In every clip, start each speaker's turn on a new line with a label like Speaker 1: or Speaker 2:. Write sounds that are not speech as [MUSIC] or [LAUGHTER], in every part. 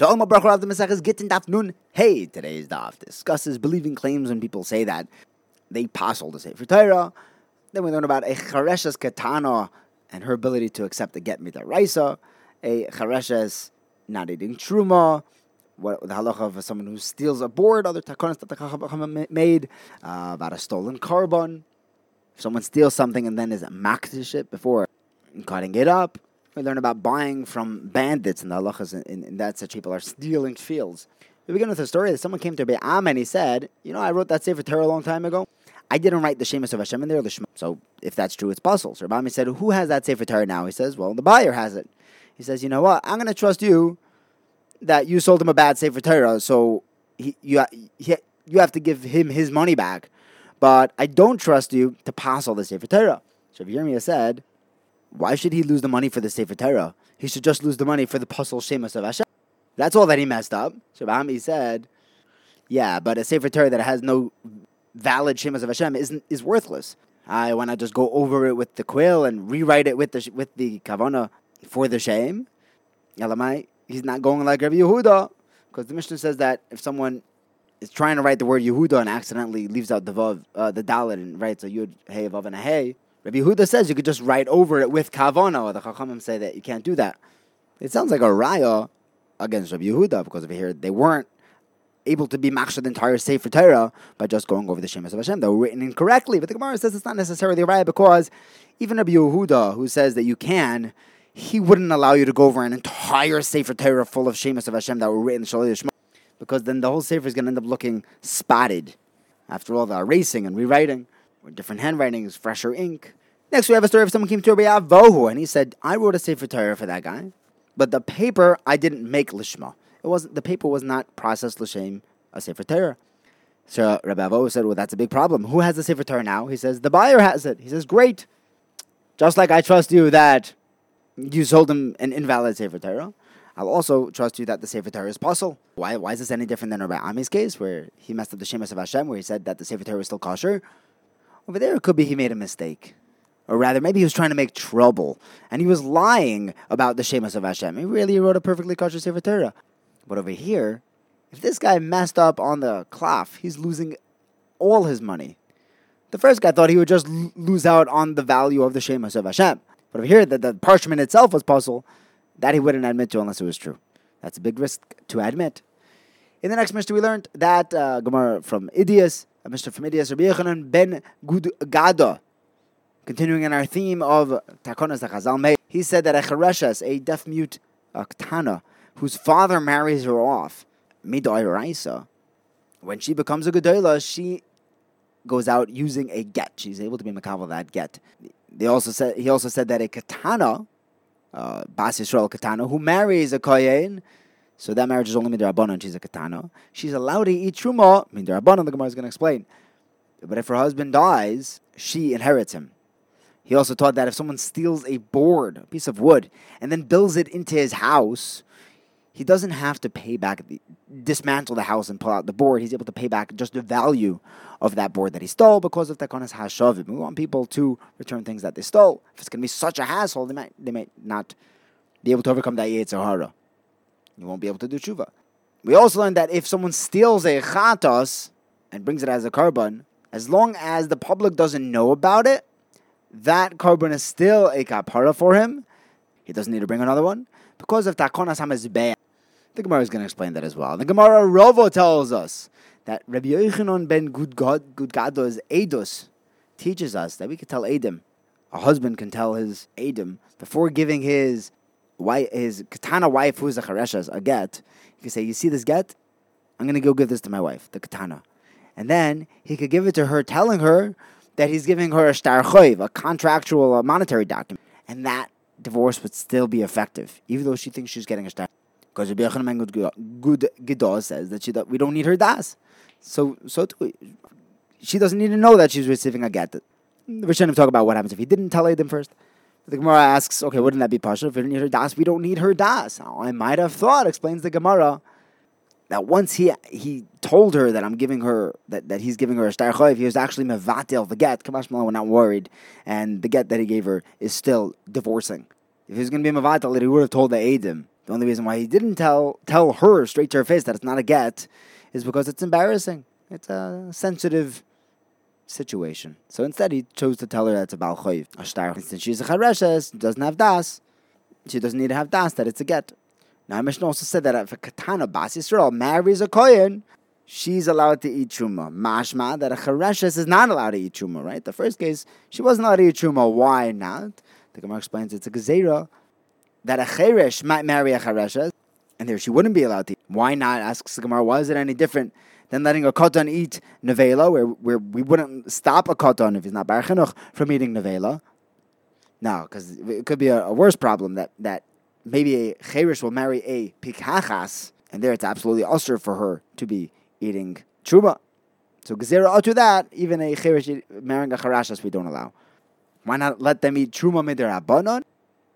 Speaker 1: Shalom Abrach of the Mesach Gittin Daf Nun. Hey, today's daf discusses believing claims when people say that they passed the Sefer Torah. Then we learn about a Chareshes Katana and her ability to accept the get midaraisa, a Chareshes not eating truma, what the halacha of someone who steals a board, other takonas that the Chacham made, uh, about a stolen korban. If someone steals something and then is makdish it before cutting it up, we learn about buying from bandits and the halachas in, in, in, that such people are stealing fields. We begin with a story that someone came to Be'am and he said, You know, I wrote that Sefer Torah a long time ago. I didn't write the Shemus of Hashem in there, the Shema. So if that's true, it's puzzle. So Rabbi said, Who has that Sefer Torah now? He says, Well, the buyer has it. He says, You know what? I'm going to trust you that you sold him a bad Sefer Torah, so he, you, he, you have to give him his money back. But I don't trust you to pass all the Sefer Torah. So Yirmiyah said, why should he lose the money for the Sefer Torah? He should just lose the money for the puzzle Shemus of Hashem. That's all that he messed up. So Bahami said, yeah, but a Sefer Torah that has no valid Shemus of Hashem isn't, is worthless. I want to just go over it with the quill and rewrite it with the, with the kavana for the shame. Elamai, he's not going like Rabbi Yehuda, because the Mishnah says that if someone is trying to write the word Yehuda and accidentally leaves out the vav, uh, the dalet and writes a yud, hey, vav, and a hey, Rabbi Yehuda says you could just write over it with kavana, or the Chachamim say that you can't do that. It sounds like a raya against Rabbi Yehuda because over here they weren't able to be machshad the entire Sefer Torah by just going over the Shemus of Hashem. They were written incorrectly. But the Gemara says it's not necessarily a raya because even Rabbi Yehuda, who says that you can, he wouldn't allow you to go over an entire Sefer Torah full of Shemus of Hashem that were written Shalei because then the whole Sefer is going to end up looking spotted. After all the erasing and rewriting with different handwritings, fresher ink. Next, we have a story of someone came to Rabbi Avohu, and he said, I wrote a Sefer Torah for that guy, but the paper I didn't make Lishma. It wasn't, the paper was not processed L'Shem, a Sefer Torah. So Rabbi Avohu said, well, that's a big problem. Who has the Sefer Torah now? He says, the buyer has it. He says, great. Just like I trust you that you sold him an invalid Sefer Torah, I'll also trust you that the Sefer Torah is possible. Why, why is this any different than Rabbi Ami's case, where he messed up the Shemus of Hashem, where he said that the Sefer Torah was still kosher? Over there, it could be he made a mistake. Or rather, maybe he was trying to make trouble. And he was lying about the Shemus of Hashem. He really wrote a perfectly kosher Sefer Torah. But over here, if this guy messed up on the cloth, he's losing all his money. The first guy thought he would just l- lose out on the value of the Shemus of Hashem. But over here, that the parchment itself was puzzle, that he wouldn't admit to unless it was true. That's a big risk to admit. In the next Mishnah, we learned that uh, Gemara from Idias, Mishnah from Idias, Rabbi Yechanan ben Gudgada, continuing in our theme of Takonas Chazal made, he said that a Chereshes, a deaf mute a Ktana, whose father marries her off, Midoiraisa, when she becomes a Gedola, she goes out using a get. She's able to be Makabal that get. They also said, he also said that a Katana, uh, Bas Yisrael Katana, who marries a Koyen, so that marriage is only Midrabanan, and she's a Katana, she's allowed to eat Truma, Midrabanan, the Gemara is going to explain. But if her husband dies, she inherits him. He also taught that if someone steals a board, a piece of wood, and then builds it into his house, he doesn't have to pay back, the, dismantle the house and pull out the board. He's able to pay back just the value of that board that he stole because of takonas hashavim. We want people to return things that they stole. If it's going to be such a hassle, they might they might not be able to overcome that yitzhara. You won't be able to do tshuva. We also learned that if someone steals a chatos and brings it as a korban, as long as the public doesn't know about it, that korban is still a kapara for him. He doesn't need to bring another one because of takonas hamazbeah. The Gemara is going to explain that as well. The Gemara Rovo tells us that Rabbi Yochanan ben Gudgado's Eidos teaches us that we can tell Adam, a husband can tell his Adam before giving his wife, his katana wife, who is a chareshas, a get. He can say, "You see this get? I'm going to go give this to my wife, the katana," and then he could give it to her, telling her that he's giving her a star shtar a contractual uh, monetary document, and that divorce would still be effective, even though she thinks she's getting a shtar. Because Rabbi Yochanan Good Gidol says that she we don't need her das, so so too, she doesn't need to know that she's receiving a get. Rishonim talk about what happens if he didn't tell Adam first. The Gemara asks, okay, wouldn't that be partial? If we don't need her das, we don't need her das. Oh, I might have thought, explains the Gemara, that once he he told her that I'm giving her that, that he's giving her a star he was actually mevatel the get. Kamash we're not worried, and the get that he gave her is still divorcing. If he was going to be mevatel, he would have told the Adim The only reason why he didn't tell tell her straight to her face that it's not a get is because it's embarrassing. It's a sensitive situation. So instead, he chose to tell her that it's a Baal Choiv. Since she's a Chareshes, doesn't have Das, she doesn't need to have Das, that it's a get. Now, Mishnah also said that if a Katana Bas Yisrael marries a Kohen, she's allowed to eat Truma. Mashma, that a Chareshes is not allowed to eat Truma, right? The first case, she wasn't allowed to eat Truma. Why not? The Gemara explains it's a Gezerah that a Cheresh might marry a Chareshes, and there she wouldn't be allowed to eat. Why not? Asks the Gemara, why is it any different than letting a Katan eat Nevela, where, where we wouldn't stop a Katan if he's not Bar from eating Nevela? No, because it could be a, a, worse problem that, that maybe a Cherish will marry a Pikachas, and there it's absolutely usher for her to be eating Truma. So Gezerah out to that, even a Cherish marrying a Charashas we don't allow. Why not let them eat Truma midirabanon?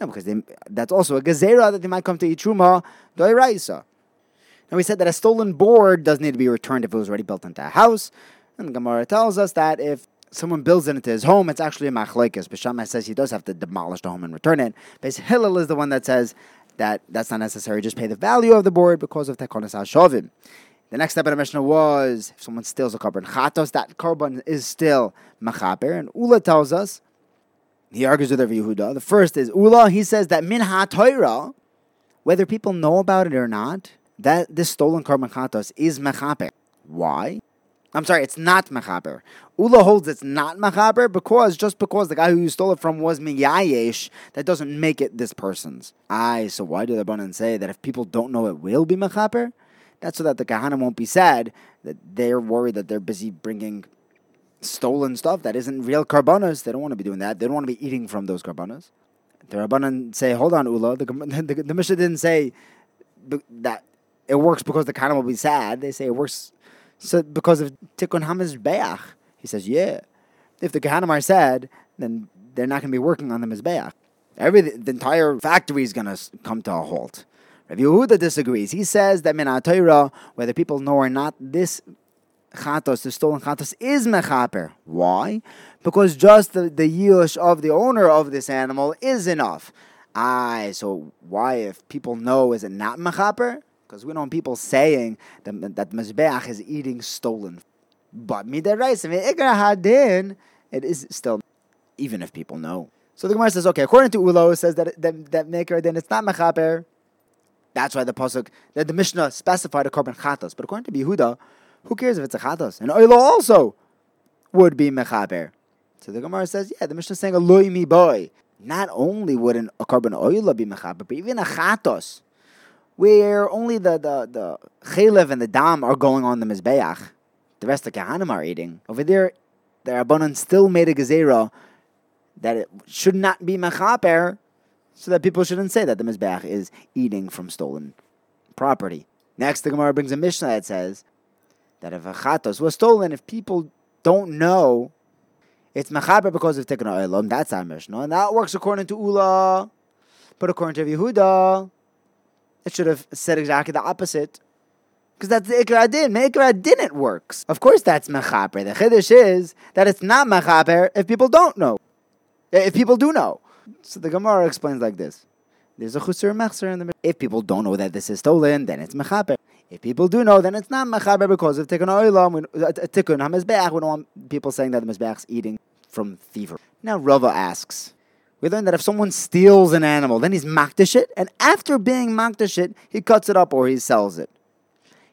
Speaker 1: No, because they, that's also a Gezerah that they might come to eat Truma doiraisa. Now we said that a stolen board doesn't need to be returned if it was already built into a house. And Gemara tells us that if someone builds it into his home, it's actually a machlekes. Beis Shammai says he does have to demolish the home and return it. But Hillel is the one that says that that's not necessary. Just pay the value of the board because of tekonis hashovim. The next step in the Mishnah was if someone steals a korban chatos, that korban is still machaper. And Ula tells us, he argues with Rav Yehuda. The first is Ula, he says that min ha whether people know about it or not, that this stolen korban chatos is mechaper. Why? I'm sorry, it's not mechaber. Ula holds it's not mechaber because just because the guy who you stole it from was miyayesh, that doesn't make it this person's. Aye, so why do the Banan say that if people don't know it will be mechaber? That's so that the kahana won't be sad that they're worried that they're busy bringing stolen stuff that isn't real korbanos. They don't want to be doing that. They don't want to be eating from those korbanos. The Rabbanan say, hold on, Ula. The, [LAUGHS] the, the, the Mishnah didn't say that it works because the kahana will be sad. They say it works so because of Tikkun HaMizbeach, he says, yeah. If the Kohanim are sad, then they're not going to be working on the Mizbeach. Every, the entire factory is going to come to a halt. Rav Yehuda disagrees. He says that min Torah, whether people know or not, this chatos, the stolen chatos, is mechaper. Why? Because just the, the yush of the owner of this animal is enough. Aye, so why, if people know, is it not mechaper? Because we want people saying that, that Mizbeach is eating stolen. But it is still, even if people know. So the Gemara says, okay, according to Ulo, it says that that, that maker, then it's not mechaper. That's why the pasuk, that the Mishnah specified a korban chatos. But according to Yehuda, who cares if it's a chatos? And Ulo also would be mechaper. So the Gemara says, yeah, the Mishnah is saying a loy mi boy. Not only would an, a korban oil be mechaper, but even a chatos where only the the the chalev and the dam are going on the mizbeach. The rest of kahanim are eating. Over there, the rabbanon still made a gezerah that it should not be mechaper, so that people shouldn't say that the mizbeach is eating from stolen property. Next, the Gemara brings a mishnah that says that if a chatos was stolen, if people don't know, it's mechaber because of tikkun olam. That's our mishnah, and that works according to Ula, but according to Yehuda, it should have said exactly the opposite. Because that's the Ikra Adin. Ikra Adin it works. Of course that's Mechaper. The Chiddush is that it's not Mechaper if people don't know. If people do know. So the Gemara explains like this. There's a Chusur Mechser in the If people don't know that this is stolen, then it's Mechaper. If people do know, then it's not Mechaper because of Tikkun Oilam, uh, Tikkun HaMizbeach. We don't want people saying that the Mizbeach's eating from thievery. Now Rava asks, we learned that if someone steals an animal, then he's makdish it, and after being makdish it, he cuts it up or he sells it.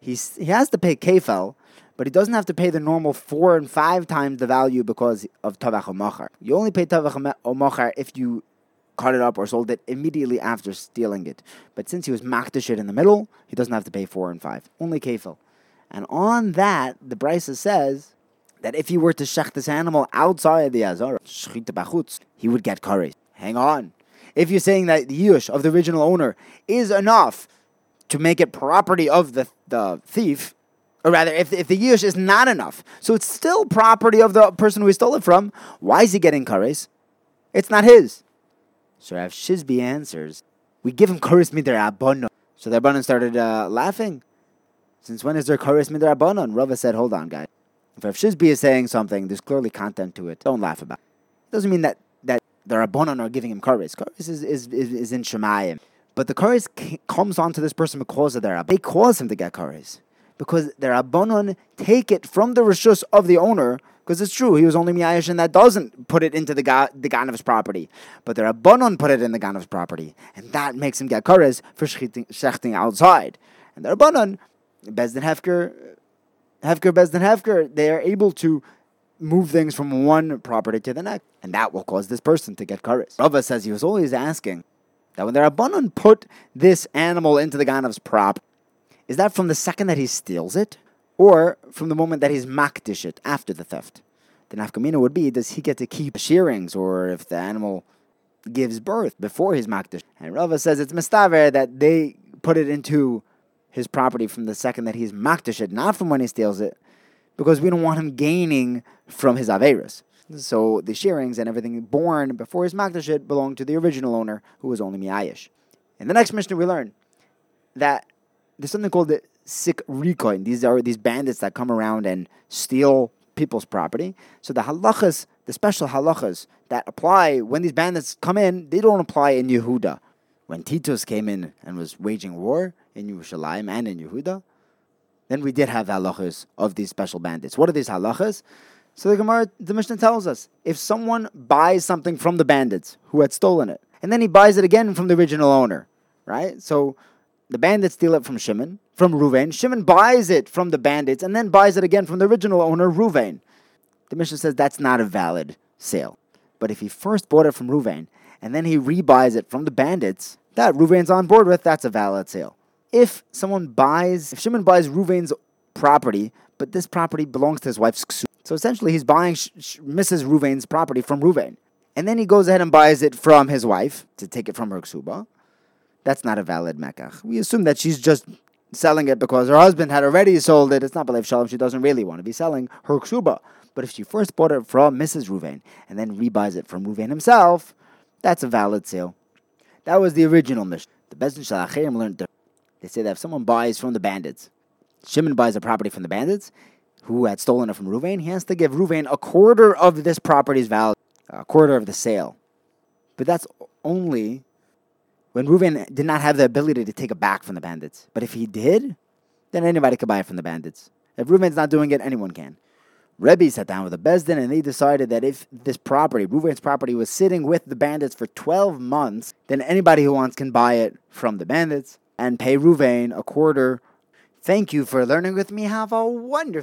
Speaker 1: He's, he has to pay kefel, but he doesn't have to pay the normal four and five times the value because of tavach omachar. You only pay tavach omachar if you cut it up or sold it immediately after stealing it. But since he was makdish it in the middle, he doesn't have to pay four and five, only kefel. And on that, the Brisa says that if he were to shech this animal outside the Azara, he would get kares. Hang on. If you're saying that the yush of the original owner is enough to make it property of the, the thief, or rather, if, if the yush is not enough, so it's still property of the person who stole it from, why is he getting kares? It's not his. So Rav Shizbi answers, we give him kares midir So the Rabbanon started uh, laughing. Since when is there kares midir abonon? Rava said, hold on, guys. If Rav Shizbi is saying something, there's clearly content to it. Don't laugh about it. Doesn't mean that, that the Rabbanon are giving him kares. Kares is, is, is, is in Shemayim. But the kares comes onto this person because of their Rabbanon. They cause him to get kares because their Rabbanon take it from the rishus of the owner because it's true, he was only Miyayish and that doesn't put it into the, ga- the Ganav's property. But the Rabbanon put it in the Ganav's property. And that makes him get kares for shechting outside. And the Rabbanon, Bezdin Hefker, Hefker, Bezdin Hefker, they are able to move things from one property to the next. And that will cause this person to get kares. Rava says he was always asking that when the Rabbanon put this animal into the Ganav's prop, is that from the second that he steals it? or from the moment that he's makdish it after the theft. The nafkamina would be, does he get to keep shearings, or if the animal gives birth before he's makdish? And Rava says it's mistaver that they put it into his property from the second that he's makdish it, not from when he steals it, because we don't want him gaining from his averis. So the shearings and everything born before his makdish it belong to the original owner, who was only miayish. In the next mishnah, we learn that there's something called the sikrikon. These are these bandits that come around and steal people's property. So the halachas, the special halachas that apply when these bandits come in, they don't apply in Yehuda. When Titus came in and was waging war in Yerushalayim and in Yehuda, then we did have halachas of these special bandits. What are these halachas? So the Gemara, the Mishnah tells us if someone buys something from the bandits who had stolen it, and then he buys it again from the original owner, right? So the bandits steal it from Shimon, from Ruvain. Shimon buys it from the bandits and then buys it again from the original owner, Ruvain. The Mishnah says that's not a valid sale. But if he first bought it from Ruvain and then he rebuys it from the bandits, that Ruvain's on board with, that's a valid sale. If someone buys, if Shimon buys Ruvain's property, but this property belongs to his wife's ksu, so essentially he's buying Mrs. Ruvain's property from Ruvain. And then he goes ahead and buys it from his wife to take it from her ksuba that's not a valid mekach. We assume that she's just selling it because her husband had already sold it. It's not belief shalom. She doesn't really want to be selling her ksuba. But if she first bought it from Mrs. Ruvain and then rebuys it from Ruvain himself, that's a valid sale. That was the original mishnah. The Bezdin Shalachim learned that they say that if someone buys from the bandits, Shimon buys a property from the bandits who had stolen it from Ruvain, he has to give Ruvain a quarter of this property's value, a quarter of the sale. But that's only when Reuven did not have the ability to take it back from the bandits. But if he did, then anybody could buy it from the bandits. If Reuven's not doing it, anyone can. Rebbe sat down with the Bezdin and they decided that if this property, Reuven's property, was sitting with the bandits for 12 months, then anybody who wants can buy it from the bandits and pay Reuven a quarter. Thank you for learning with me. Have a wonderful